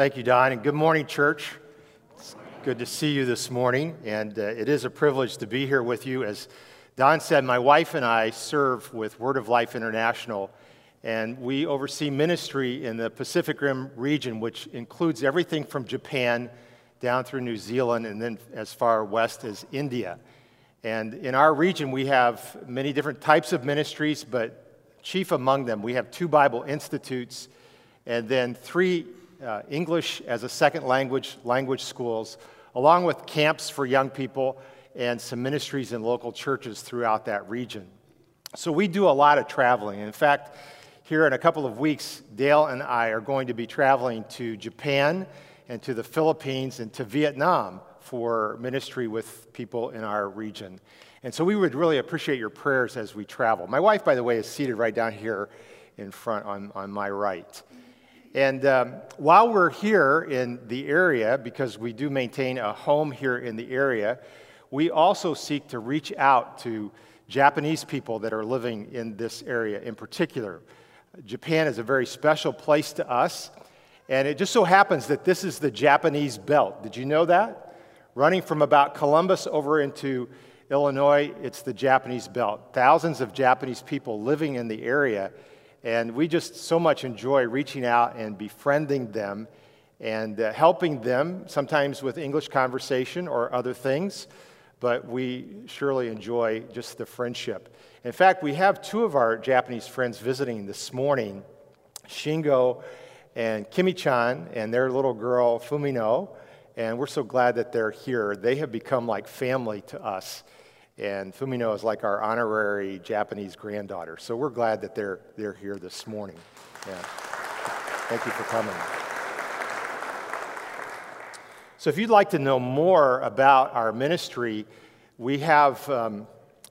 Thank you, Don, and good morning, church. It's good to see you this morning, and uh, it is a privilege to be here with you. As Don said, my wife and I serve with Word of Life International, and we oversee ministry in the Pacific Rim region, which includes everything from Japan down through New Zealand and then as far west as India. And in our region, we have many different types of ministries, but chief among them, we have two Bible institutes and then three uh, English as a second language language schools, along with camps for young people and some ministries in local churches throughout that region. So we do a lot of traveling. In fact, here in a couple of weeks, Dale and I are going to be traveling to Japan and to the Philippines and to Vietnam for ministry with people in our region. And so we would really appreciate your prayers as we travel. My wife, by the way, is seated right down here in front on, on my right. And um, while we're here in the area, because we do maintain a home here in the area, we also seek to reach out to Japanese people that are living in this area in particular. Japan is a very special place to us, and it just so happens that this is the Japanese belt. Did you know that? Running from about Columbus over into Illinois, it's the Japanese belt. Thousands of Japanese people living in the area and we just so much enjoy reaching out and befriending them and uh, helping them, sometimes with English conversation or other things, but we surely enjoy just the friendship. In fact, we have two of our Japanese friends visiting this morning Shingo and Kimi chan and their little girl Fumino, and we're so glad that they're here. They have become like family to us. And Fumino is like our honorary Japanese granddaughter. So we're glad that they're, they're here this morning. Yeah. Thank you for coming. So, if you'd like to know more about our ministry, we have um,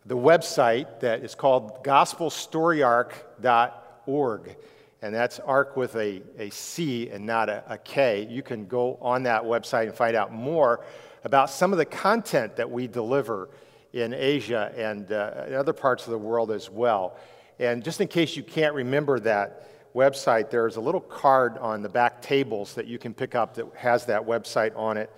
the website that is called gospelstoryarc.org. And that's arc with a, a C and not a, a K. You can go on that website and find out more about some of the content that we deliver in Asia and uh, in other parts of the world as well. And just in case you can't remember that website, there's a little card on the back tables that you can pick up that has that website on it.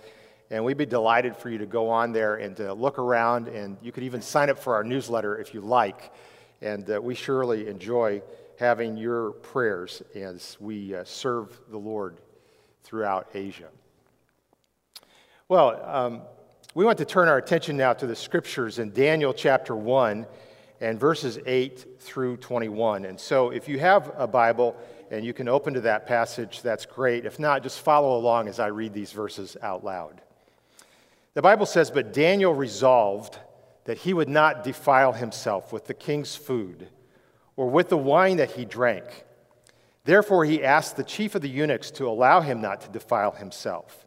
And we'd be delighted for you to go on there and to look around. And you could even sign up for our newsletter if you like. And uh, we surely enjoy having your prayers as we uh, serve the Lord throughout Asia. Well, um, we want to turn our attention now to the scriptures in Daniel chapter 1 and verses 8 through 21. And so if you have a Bible and you can open to that passage, that's great. If not, just follow along as I read these verses out loud. The Bible says, But Daniel resolved that he would not defile himself with the king's food or with the wine that he drank. Therefore, he asked the chief of the eunuchs to allow him not to defile himself.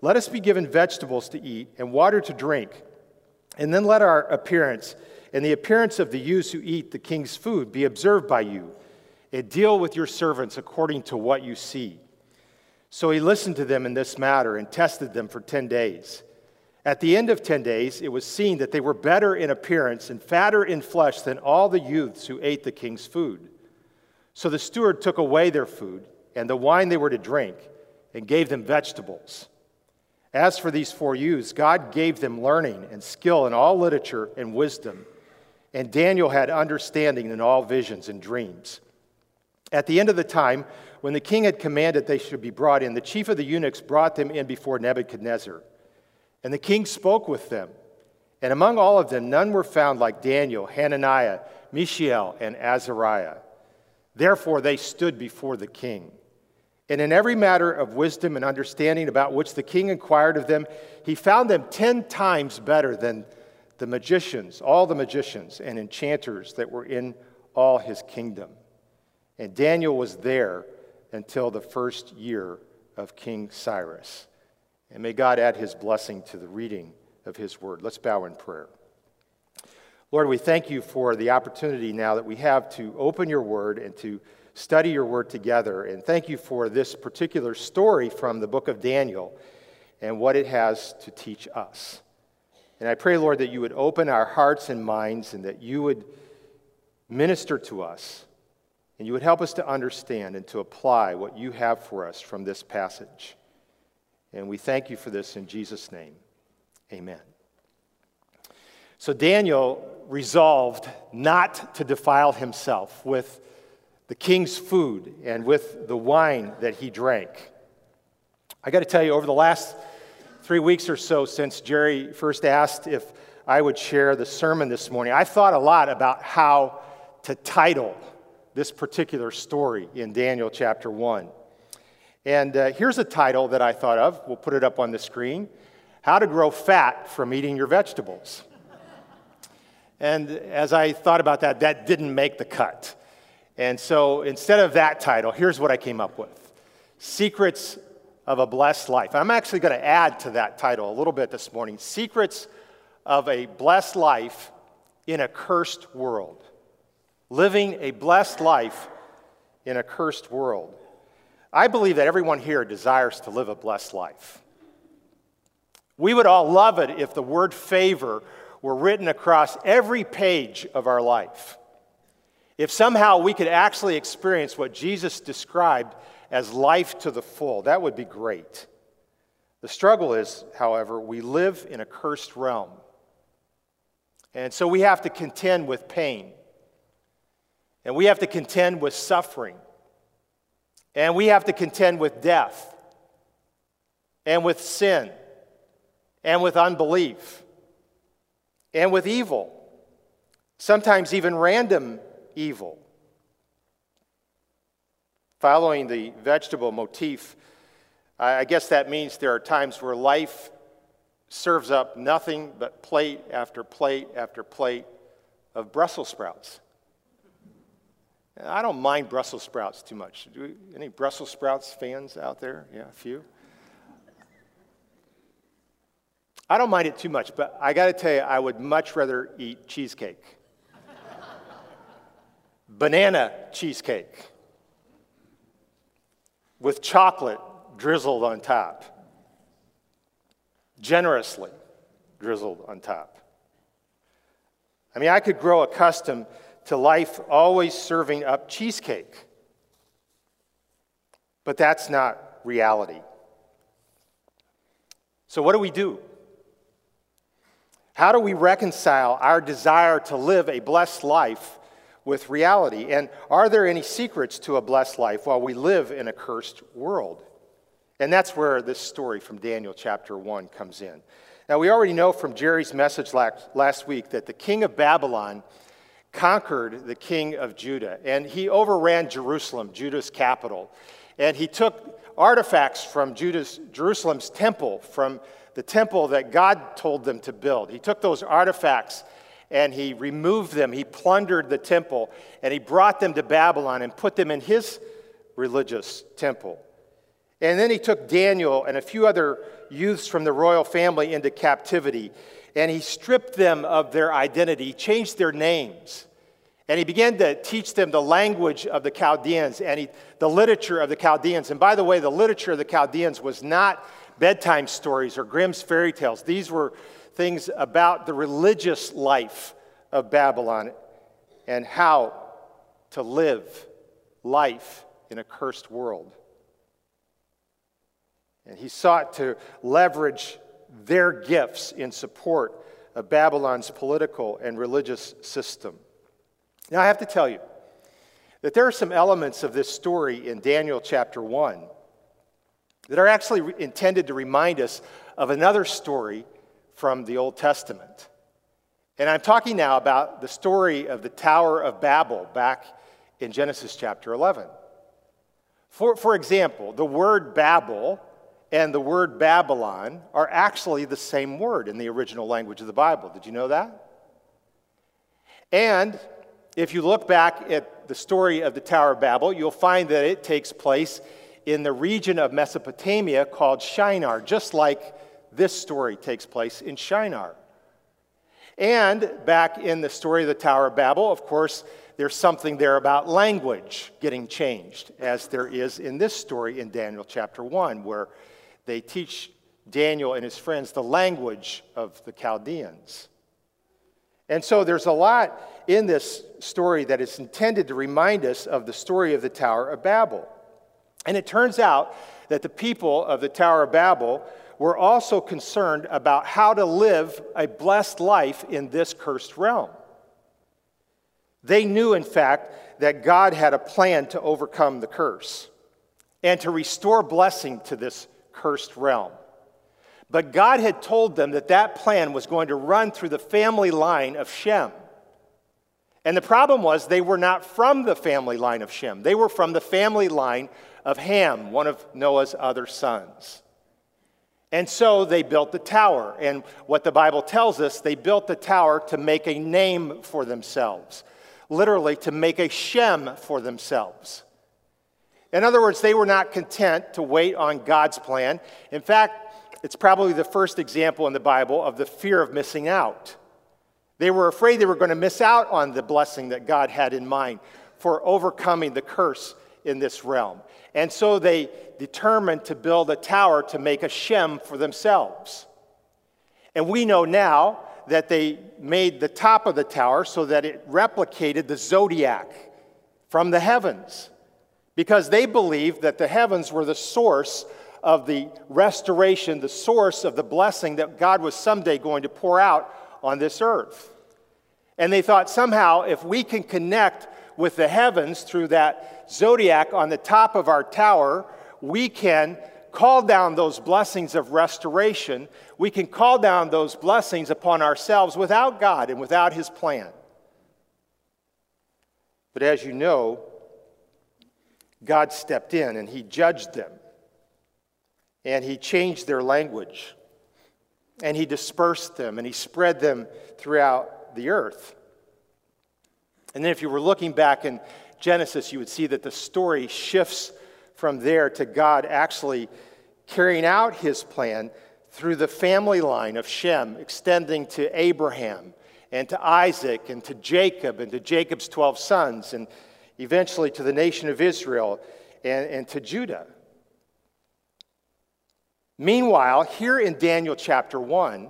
let us be given vegetables to eat and water to drink, and then let our appearance and the appearance of the youths who eat the king's food be observed by you, and deal with your servants according to what you see. So he listened to them in this matter and tested them for 10 days. At the end of 10 days, it was seen that they were better in appearance and fatter in flesh than all the youths who ate the king's food. So the steward took away their food and the wine they were to drink and gave them vegetables. As for these four youths, God gave them learning and skill in all literature and wisdom, and Daniel had understanding in all visions and dreams. At the end of the time, when the king had commanded they should be brought in, the chief of the eunuchs brought them in before Nebuchadnezzar. And the king spoke with them. And among all of them, none were found like Daniel, Hananiah, Mishael, and Azariah. Therefore, they stood before the king. And in every matter of wisdom and understanding about which the king inquired of them, he found them ten times better than the magicians, all the magicians and enchanters that were in all his kingdom. And Daniel was there until the first year of King Cyrus. And may God add his blessing to the reading of his word. Let's bow in prayer. Lord, we thank you for the opportunity now that we have to open your word and to study your word together. And thank you for this particular story from the book of Daniel and what it has to teach us. And I pray, Lord, that you would open our hearts and minds and that you would minister to us and you would help us to understand and to apply what you have for us from this passage. And we thank you for this in Jesus' name. Amen. So Daniel resolved not to defile himself with the king's food and with the wine that he drank. I got to tell you, over the last three weeks or so since Jerry first asked if I would share the sermon this morning, I thought a lot about how to title this particular story in Daniel chapter 1. And uh, here's a title that I thought of. We'll put it up on the screen How to Grow Fat from Eating Your Vegetables. And as I thought about that, that didn't make the cut. And so instead of that title, here's what I came up with Secrets of a Blessed Life. I'm actually going to add to that title a little bit this morning Secrets of a Blessed Life in a Cursed World. Living a blessed life in a cursed world. I believe that everyone here desires to live a blessed life. We would all love it if the word favor were written across every page of our life. If somehow we could actually experience what Jesus described as life to the full, that would be great. The struggle is, however, we live in a cursed realm. And so we have to contend with pain. And we have to contend with suffering. And we have to contend with death. And with sin. And with unbelief and with evil, sometimes even random evil. Following the vegetable motif, I guess that means there are times where life serves up nothing but plate after plate after plate of Brussels sprouts. I don't mind Brussels sprouts too much. We, any Brussels sprouts fans out there? Yeah, a few. I don't mind it too much, but I got to tell you, I would much rather eat cheesecake. Banana cheesecake with chocolate drizzled on top, generously drizzled on top. I mean, I could grow accustomed to life always serving up cheesecake, but that's not reality. So, what do we do? How do we reconcile our desire to live a blessed life with reality? And are there any secrets to a blessed life while we live in a cursed world? And that's where this story from Daniel chapter 1 comes in. Now, we already know from Jerry's message last week that the king of Babylon conquered the king of Judah, and he overran Jerusalem, Judah's capital. And he took artifacts from Judah's, Jerusalem's temple, from the temple that God told them to build. He took those artifacts and he removed them. He plundered the temple and he brought them to Babylon and put them in his religious temple. And then he took Daniel and a few other youths from the royal family into captivity and he stripped them of their identity, changed their names. And he began to teach them the language of the Chaldeans and he, the literature of the Chaldeans. And by the way, the literature of the Chaldeans was not bedtime stories or Grimm's fairy tales. These were things about the religious life of Babylon and how to live life in a cursed world. And he sought to leverage their gifts in support of Babylon's political and religious system. Now, I have to tell you that there are some elements of this story in Daniel chapter 1 that are actually intended to remind us of another story from the Old Testament. And I'm talking now about the story of the Tower of Babel back in Genesis chapter 11. For, for example, the word Babel and the word Babylon are actually the same word in the original language of the Bible. Did you know that? And if you look back at the story of the Tower of Babel, you'll find that it takes place in the region of Mesopotamia called Shinar, just like this story takes place in Shinar. And back in the story of the Tower of Babel, of course, there's something there about language getting changed, as there is in this story in Daniel chapter 1, where they teach Daniel and his friends the language of the Chaldeans. And so there's a lot in this story that is intended to remind us of the story of the Tower of Babel. And it turns out that the people of the Tower of Babel were also concerned about how to live a blessed life in this cursed realm. They knew, in fact, that God had a plan to overcome the curse and to restore blessing to this cursed realm. But God had told them that that plan was going to run through the family line of Shem. And the problem was they were not from the family line of Shem. They were from the family line of Ham, one of Noah's other sons. And so they built the tower. And what the Bible tells us, they built the tower to make a name for themselves, literally, to make a Shem for themselves. In other words, they were not content to wait on God's plan. In fact, it's probably the first example in the Bible of the fear of missing out. They were afraid they were going to miss out on the blessing that God had in mind for overcoming the curse in this realm. And so they determined to build a tower to make a Shem for themselves. And we know now that they made the top of the tower so that it replicated the zodiac from the heavens because they believed that the heavens were the source of the restoration, the source of the blessing that God was someday going to pour out on this earth. And they thought somehow if we can connect with the heavens through that zodiac on the top of our tower, we can call down those blessings of restoration. We can call down those blessings upon ourselves without God and without His plan. But as you know, God stepped in and He judged them and he changed their language and he dispersed them and he spread them throughout the earth. And then, if you were looking back in Genesis, you would see that the story shifts from there to God actually carrying out his plan through the family line of Shem, extending to Abraham and to Isaac and to Jacob and to Jacob's 12 sons, and eventually to the nation of Israel and, and to Judah. Meanwhile, here in Daniel chapter 1,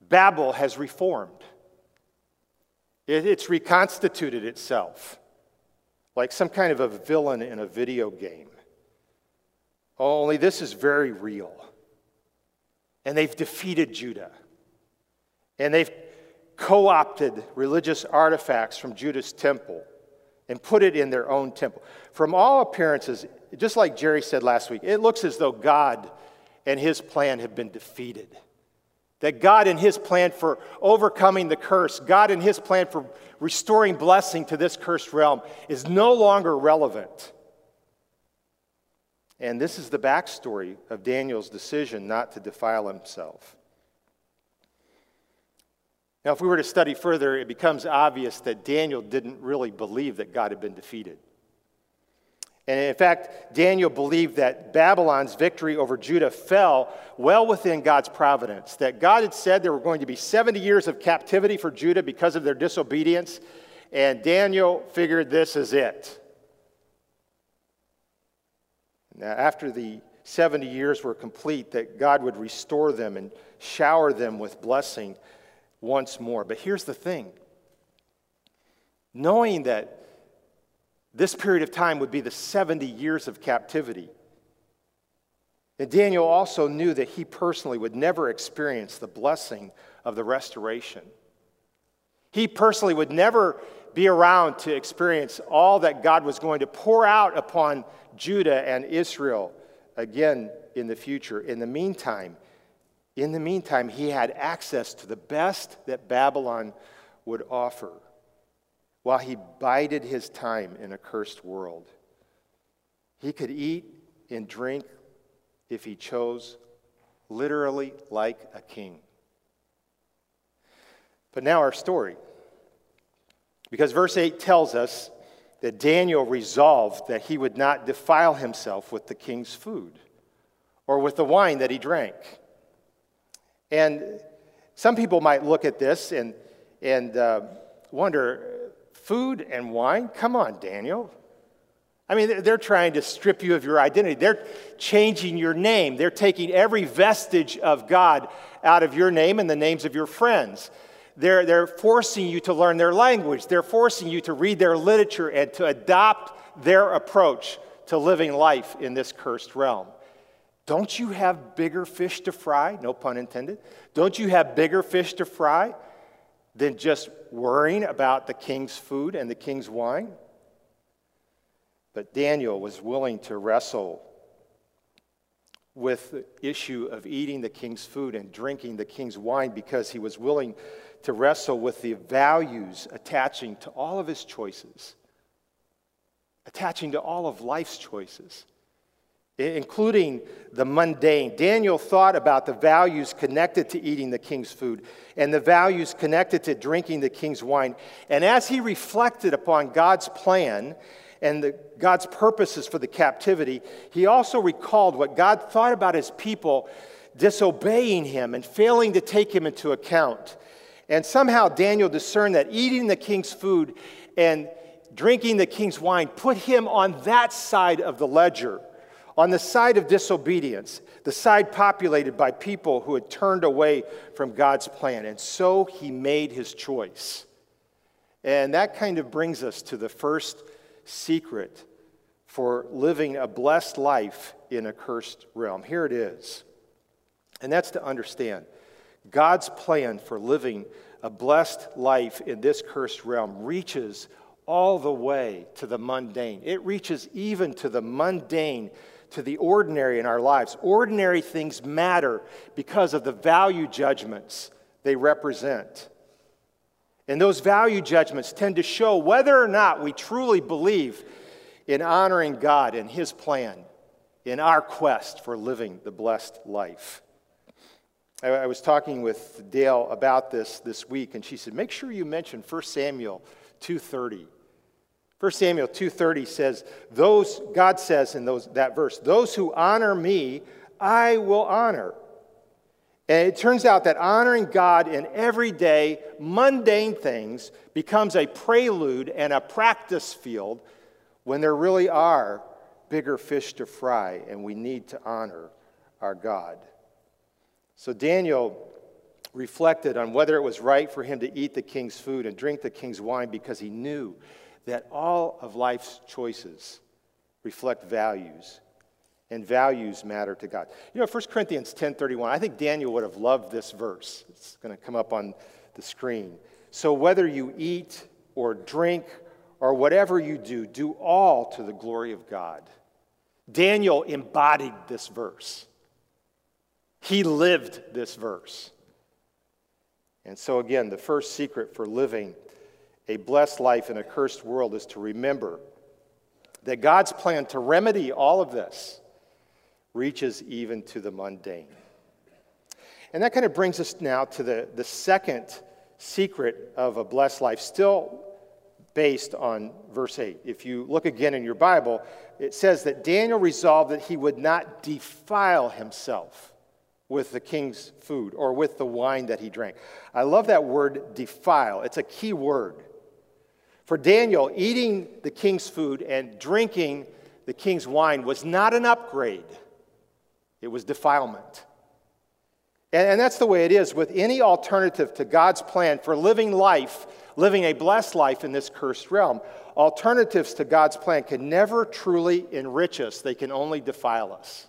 Babel has reformed. It's reconstituted itself like some kind of a villain in a video game. Only this is very real. And they've defeated Judah. And they've co opted religious artifacts from Judah's temple and put it in their own temple. From all appearances, just like Jerry said last week, it looks as though God and his plan have been defeated. That God and his plan for overcoming the curse, God and his plan for restoring blessing to this cursed realm is no longer relevant. And this is the backstory of Daniel's decision not to defile himself. Now, if we were to study further, it becomes obvious that Daniel didn't really believe that God had been defeated. And in fact, Daniel believed that Babylon's victory over Judah fell well within God's providence. That God had said there were going to be 70 years of captivity for Judah because of their disobedience, and Daniel figured this is it. Now, after the 70 years were complete, that God would restore them and shower them with blessing once more. But here's the thing knowing that this period of time would be the 70 years of captivity. And Daniel also knew that he personally would never experience the blessing of the restoration. He personally would never be around to experience all that God was going to pour out upon Judah and Israel again in the future. In the meantime, in the meantime, he had access to the best that Babylon would offer while he bided his time in a cursed world. He could eat and drink if he chose, literally like a king. But now our story. Because verse 8 tells us that Daniel resolved that he would not defile himself with the king's food or with the wine that he drank. And some people might look at this and, and uh, wonder food and wine? Come on, Daniel. I mean, they're trying to strip you of your identity. They're changing your name. They're taking every vestige of God out of your name and the names of your friends. They're, they're forcing you to learn their language. They're forcing you to read their literature and to adopt their approach to living life in this cursed realm. Don't you have bigger fish to fry? No pun intended. Don't you have bigger fish to fry than just worrying about the king's food and the king's wine? But Daniel was willing to wrestle with the issue of eating the king's food and drinking the king's wine because he was willing to wrestle with the values attaching to all of his choices, attaching to all of life's choices, including the mundane. Daniel thought about the values connected to eating the king's food and the values connected to drinking the king's wine. And as he reflected upon God's plan, and the, God's purposes for the captivity, he also recalled what God thought about his people disobeying him and failing to take him into account. And somehow Daniel discerned that eating the king's food and drinking the king's wine put him on that side of the ledger, on the side of disobedience, the side populated by people who had turned away from God's plan. And so he made his choice. And that kind of brings us to the first secret for living a blessed life in a cursed realm. Here it is. And that's to understand God's plan for living a blessed life in this cursed realm reaches all the way to the mundane. It reaches even to the mundane, to the ordinary in our lives. Ordinary things matter because of the value judgments they represent. And those value judgments tend to show whether or not we truly believe in honoring God and His plan in our quest for living the blessed life. I, I was talking with Dale about this this week, and she said, Make sure you mention 1 Samuel 2.30. 1 Samuel 2.30 says, those, God says in those, that verse, those who honor me, I will honor. And it turns out that honoring God in everyday, mundane things becomes a prelude and a practice field when there really are bigger fish to fry, and we need to honor our God. So Daniel reflected on whether it was right for him to eat the king's food and drink the king's wine because he knew that all of life's choices reflect values and values matter to God. You know, 1 Corinthians 10:31, I think Daniel would have loved this verse. It's going to come up on the screen. So whether you eat or drink or whatever you do, do all to the glory of God. Daniel embodied this verse. He lived this verse. And so, again, the first secret for living a blessed life in a cursed world is to remember that God's plan to remedy all of this reaches even to the mundane. And that kind of brings us now to the, the second secret of a blessed life, still based on verse 8. If you look again in your Bible, it says that Daniel resolved that he would not defile himself with the king's food or with the wine that he drank. I love that word defile, it's a key word. For Daniel, eating the king's food and drinking the king's wine was not an upgrade it was defilement. And, and that's the way it is with any alternative to God's plan for living life, living a blessed life in this cursed realm. Alternatives to God's plan can never truly enrich us, they can only defile us.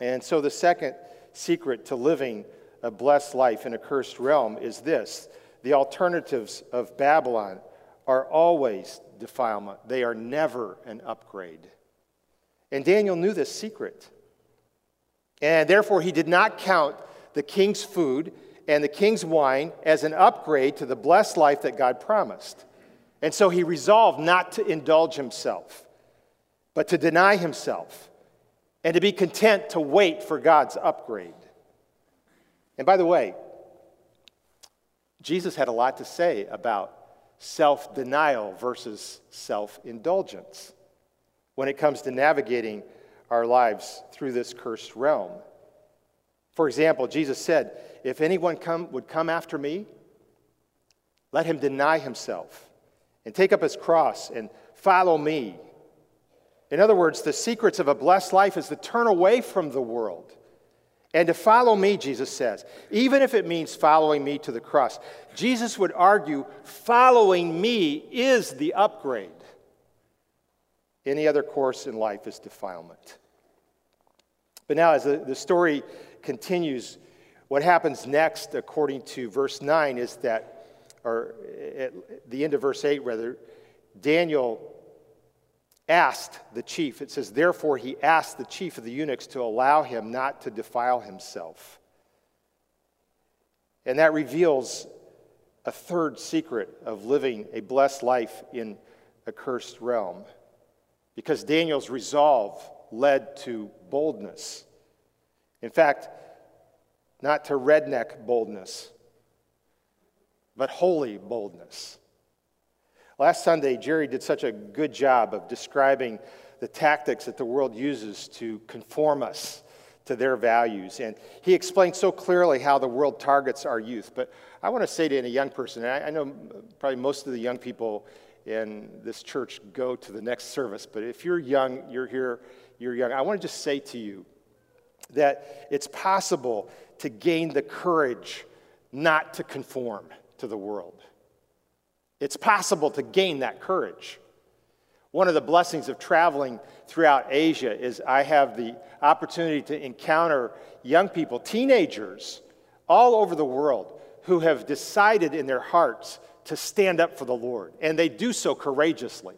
And so, the second secret to living a blessed life in a cursed realm is this the alternatives of Babylon are always defilement, they are never an upgrade. And Daniel knew this secret. And therefore, he did not count the king's food and the king's wine as an upgrade to the blessed life that God promised. And so he resolved not to indulge himself, but to deny himself and to be content to wait for God's upgrade. And by the way, Jesus had a lot to say about self denial versus self indulgence when it comes to navigating our lives through this cursed realm. For example, Jesus said, If anyone come, would come after me, let him deny himself and take up his cross and follow me. In other words, the secrets of a blessed life is to turn away from the world and to follow me, Jesus says, even if it means following me to the cross. Jesus would argue following me is the upgrade. Any other course in life is defilement. But now, as the, the story continues, what happens next, according to verse 9, is that, or at the end of verse 8, rather, Daniel asked the chief, it says, therefore he asked the chief of the eunuchs to allow him not to defile himself. And that reveals a third secret of living a blessed life in a cursed realm. Because Daniel's resolve led to boldness. In fact, not to redneck boldness, but holy boldness. Last Sunday, Jerry did such a good job of describing the tactics that the world uses to conform us to their values. And he explained so clearly how the world targets our youth. But I want to say to any young person, and I, know probably most of the young people in this church go to the next service, but if you're young, you're here, you're young, I want to just say to you, that it's possible to gain the courage not to conform to the world. It's possible to gain that courage. One of the blessings of traveling throughout Asia is I have the opportunity to encounter young people, teenagers, all over the world who have decided in their hearts to stand up for the Lord, and they do so courageously.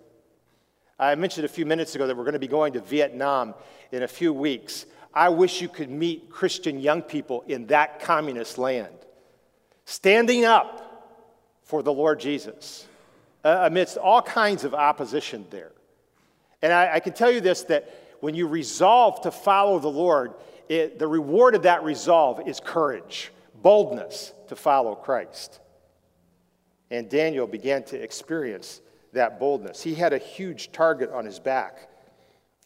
I mentioned a few minutes ago that we're going to be going to Vietnam in a few weeks. I wish you could meet Christian young people in that communist land, standing up for the Lord Jesus uh, amidst all kinds of opposition there. And I, I, can tell you this that when you resolve to follow the Lord, it, the reward of that resolve is courage, boldness to follow Christ. And Daniel began to experience that boldness. He had a huge target on his back.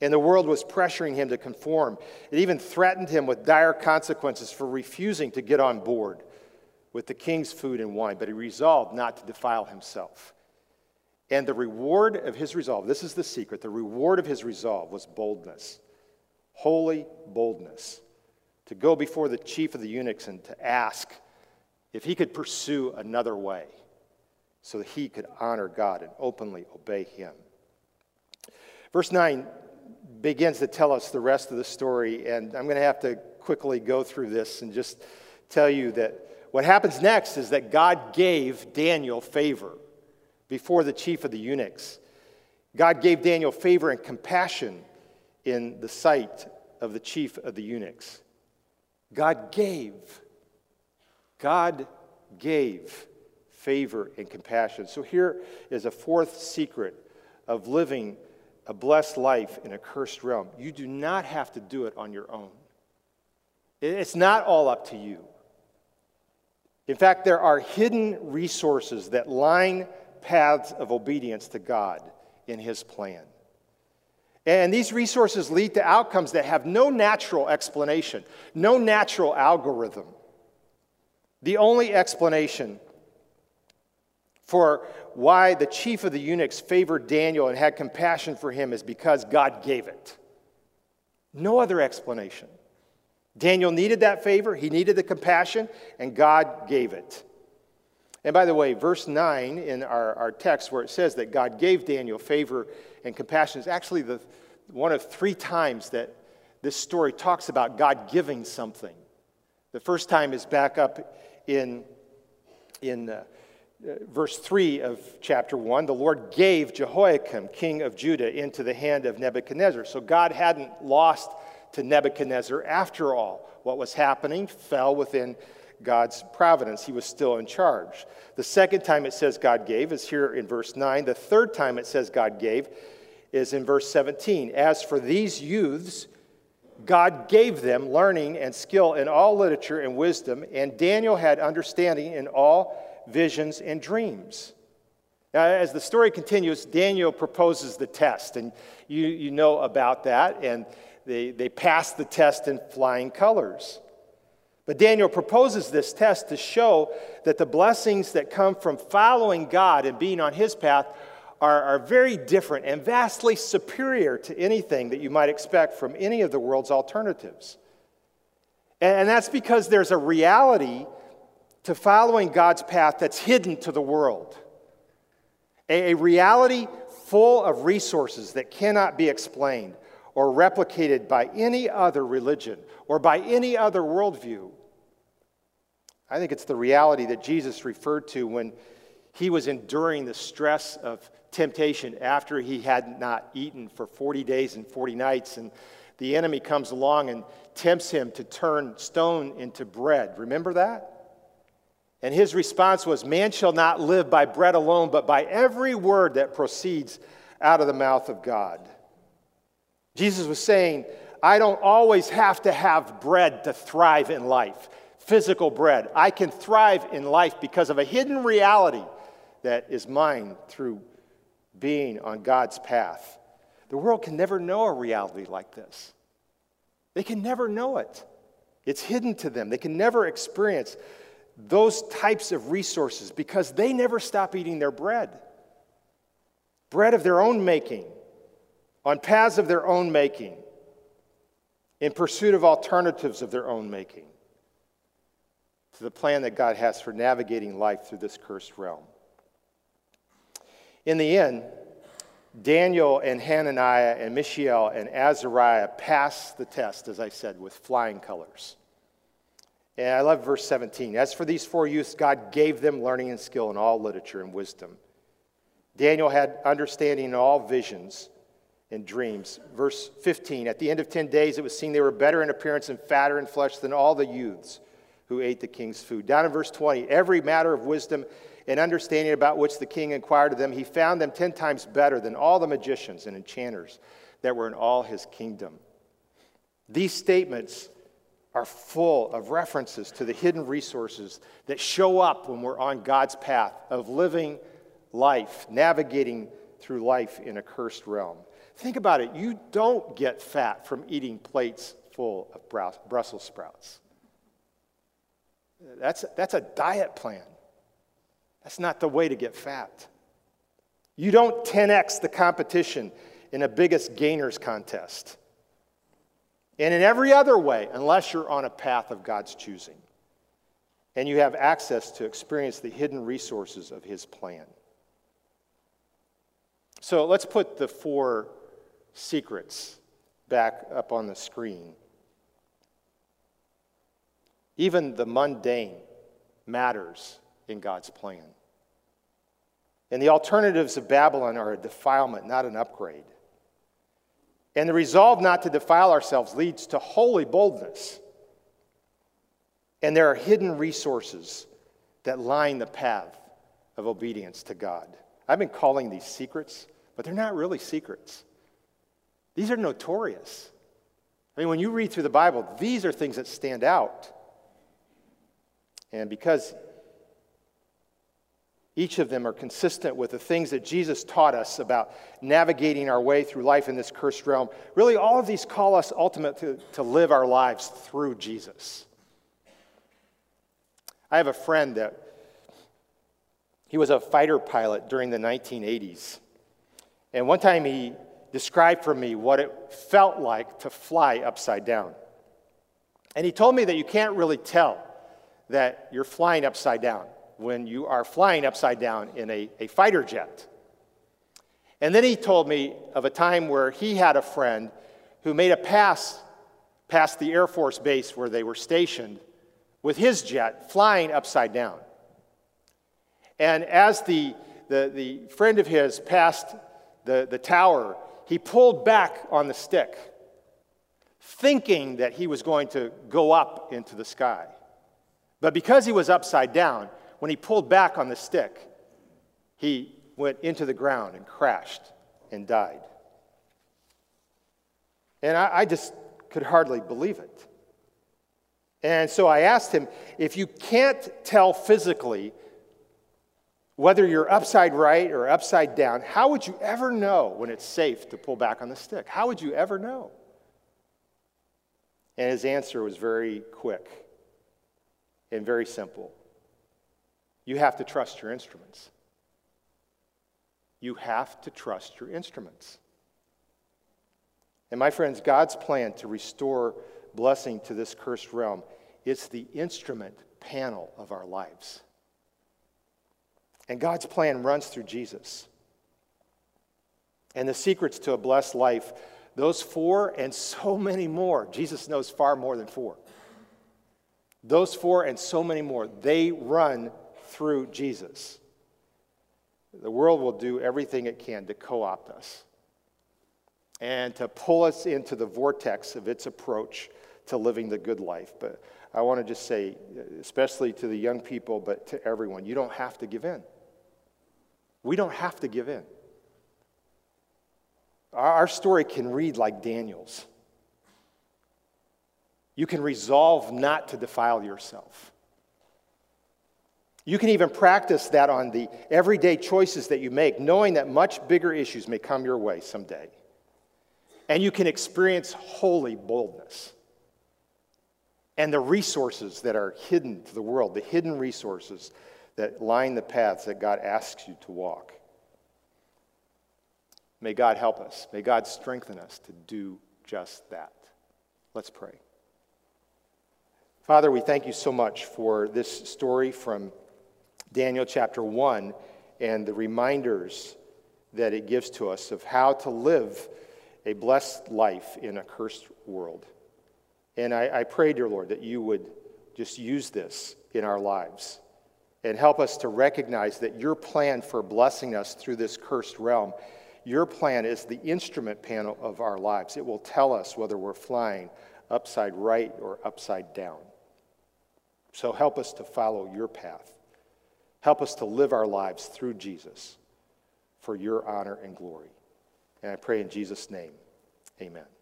And the world was pressuring him to conform. It even threatened him with dire consequences for refusing to get on board with the king's food and wine, but he resolved not to defile himself. And the reward of his resolve, this is the secret, the reward of his resolve was boldness, holy boldness, to go before the chief of the eunuchs and to ask if he could pursue another way so that he could honor God and openly obey him. Verse 9 begins to tell us the rest of the story, and I'm going to have to quickly go through this and just tell you that what happens next is that God gave Daniel favor before the chief of the eunuchs. God gave Daniel favor and compassion in the sight of the chief of the eunuchs. God gave. God gave favor and compassion. So here is a fourth secret of living a blessed life in a cursed realm. You do not have to do it on your own. It's not all up to you. In fact, there are hidden resources that line paths of obedience to God in His plan. And these resources lead to outcomes that have no natural explanation, no natural algorithm. The only explanation for why the chief of the eunuchs favored Daniel and had compassion for him is because God gave it. No other explanation. Daniel needed that favor, he needed the compassion, and God gave it. And by the way, verse 9 in our, our text, where it says that God gave Daniel favor and compassion, is actually the, one of three times that this story talks about God giving something. The first time is back up in, in uh, verse 3 of chapter 1, the Lord gave Jehoiakim, king of Judah, into the hand of Nebuchadnezzar. So God hadn't lost to Nebuchadnezzar after all. What was happening fell within God's providence. He was still in charge. The second time it says God gave is here in verse 9. The third time it says God gave is in verse 17. As for these youths, God gave them learning and skill in all literature and wisdom, and Daniel had understanding in all visions, and dreams. Now, as the story continues, Daniel proposes the test, and you, you know about that, and they, they pass the test in flying colors. But Daniel proposes this test to show that the blessings that come from following God and being on his path are, are very different and vastly superior to anything that you might expect from any of the world's alternatives. And, and that's because there's a reality to following God's path that's hidden to the world. A, a reality full of resources that cannot be explained or replicated by any other religion or by any other worldview. I think it's the reality that Jesus referred to when he was enduring the stress of temptation after he had not eaten for 40 days and 40 nights. And the enemy comes along and tempts him to turn stone into bread. Remember that? And his response was, Man shall not live by bread alone, but by every word that proceeds out of the mouth of God. Jesus was saying, I don't always have to have bread to thrive in life, physical bread. I can thrive in life because of a hidden reality that is mine through being on God's path. The world can never know a reality like this. They can never know it. It's hidden to them. They can never experience those types of resources because they never stop eating their bread. Bread of their own making, on paths of their own making, in pursuit of alternatives of their own making to the plan that God has for navigating life through this cursed realm. In the end, Daniel and Hananiah and Mishael and Azariah passed the test, as I said, with flying colors. And I love verse 17. As for these four youths, God gave them learning and skill in all literature and wisdom. Daniel had understanding in all visions and dreams. Verse 15 At the end of 10 days, it was seen they were better in appearance and fatter in flesh than all the youths who ate the king's food. Down in verse 20, every matter of wisdom and understanding about which the king inquired of them, he found them 10 times better than all the magicians and enchanters that were in all his kingdom. These statements are full of references to the hidden resources that show up when we're on God's path of living life, navigating through life in a cursed realm. Think about it. You don't get fat from eating plates full of Brussels sprouts. That's, that's a diet plan. That's not the way to get fat. You don't 10x the competition in a biggest gainers contest. And in every other way, unless you're on a path of God's choosing and you have access to experience the hidden resources of His plan. So let's put the four secrets back up on the screen. Even the mundane matters in God's plan. And the alternatives of Babylon are a defilement, not an upgrade. And the resolve not to defile ourselves leads to holy boldness. And there are hidden resources that line the path of obedience to God. I've been calling these secrets, but they're not really secrets. These are notorious. I mean, when you read through the Bible, these are things that stand out. And because each of them are consistent with the things that Jesus taught us about navigating our way through life in this cursed realm. Really, all of these call us ultimately to, to live our lives through Jesus. I have a friend that he was a fighter pilot during the 1980s. And one time he described for me what it felt like to fly upside down. And he told me that you can't really tell that you're flying upside down when you are flying upside down in a, a fighter jet. And then he told me of a time where he had a friend who made a pass past the Air Force base where they were stationed with his jet flying upside down. And as the, the, the friend of his passed the, the tower, he pulled back on the stick, thinking that he was going to go up into the sky. But because he was upside down, when he pulled back on the stick, he went into the ground and crashed and died. And I, I just could hardly believe it. And so I asked him if you can't tell physically Whether you're upside right or upside down, how would you ever know when it's safe to pull back on the stick? How would you ever know? And his answer was very quick and very simple. You have to trust your instruments. You have to trust your instruments. And my friends, God's plan to restore blessing to this cursed realm, it's the instrument panel of our lives. And God's plan runs through Jesus. And the secrets to a blessed life, those four and so many more, Jesus knows far more than four. Those four and so many more, they run through Jesus. The world will do everything it can to co opt us and to pull us into the vortex of its approach to living the good life. But I want to just say, especially to the young people, but to everyone, you don't have to give in. We don't have to give in. Our story can read like Daniel's. You can resolve not to defile yourself. You can even practice that on the everyday choices that you make, knowing that much bigger issues may come your way someday. And you can experience holy boldness and the resources that are hidden to the world, the hidden resources that line the paths that God asks you to walk. May God help us. May God strengthen us to do just that. Let's pray. Father, we thank you so much for this story from Daniel chapter 1 and the reminders that it gives to us of how to live a blessed life in a cursed world. And I, I pray, dear Lord, that you would just use this in our lives and help us to recognize that your plan for blessing us through this cursed realm, your plan is the instrument panel of our lives. It will tell us whether we're flying upside right or upside down. So help us to follow your path. Help us to live our lives through Jesus for your honor and glory. And I pray in Jesus' name, amen.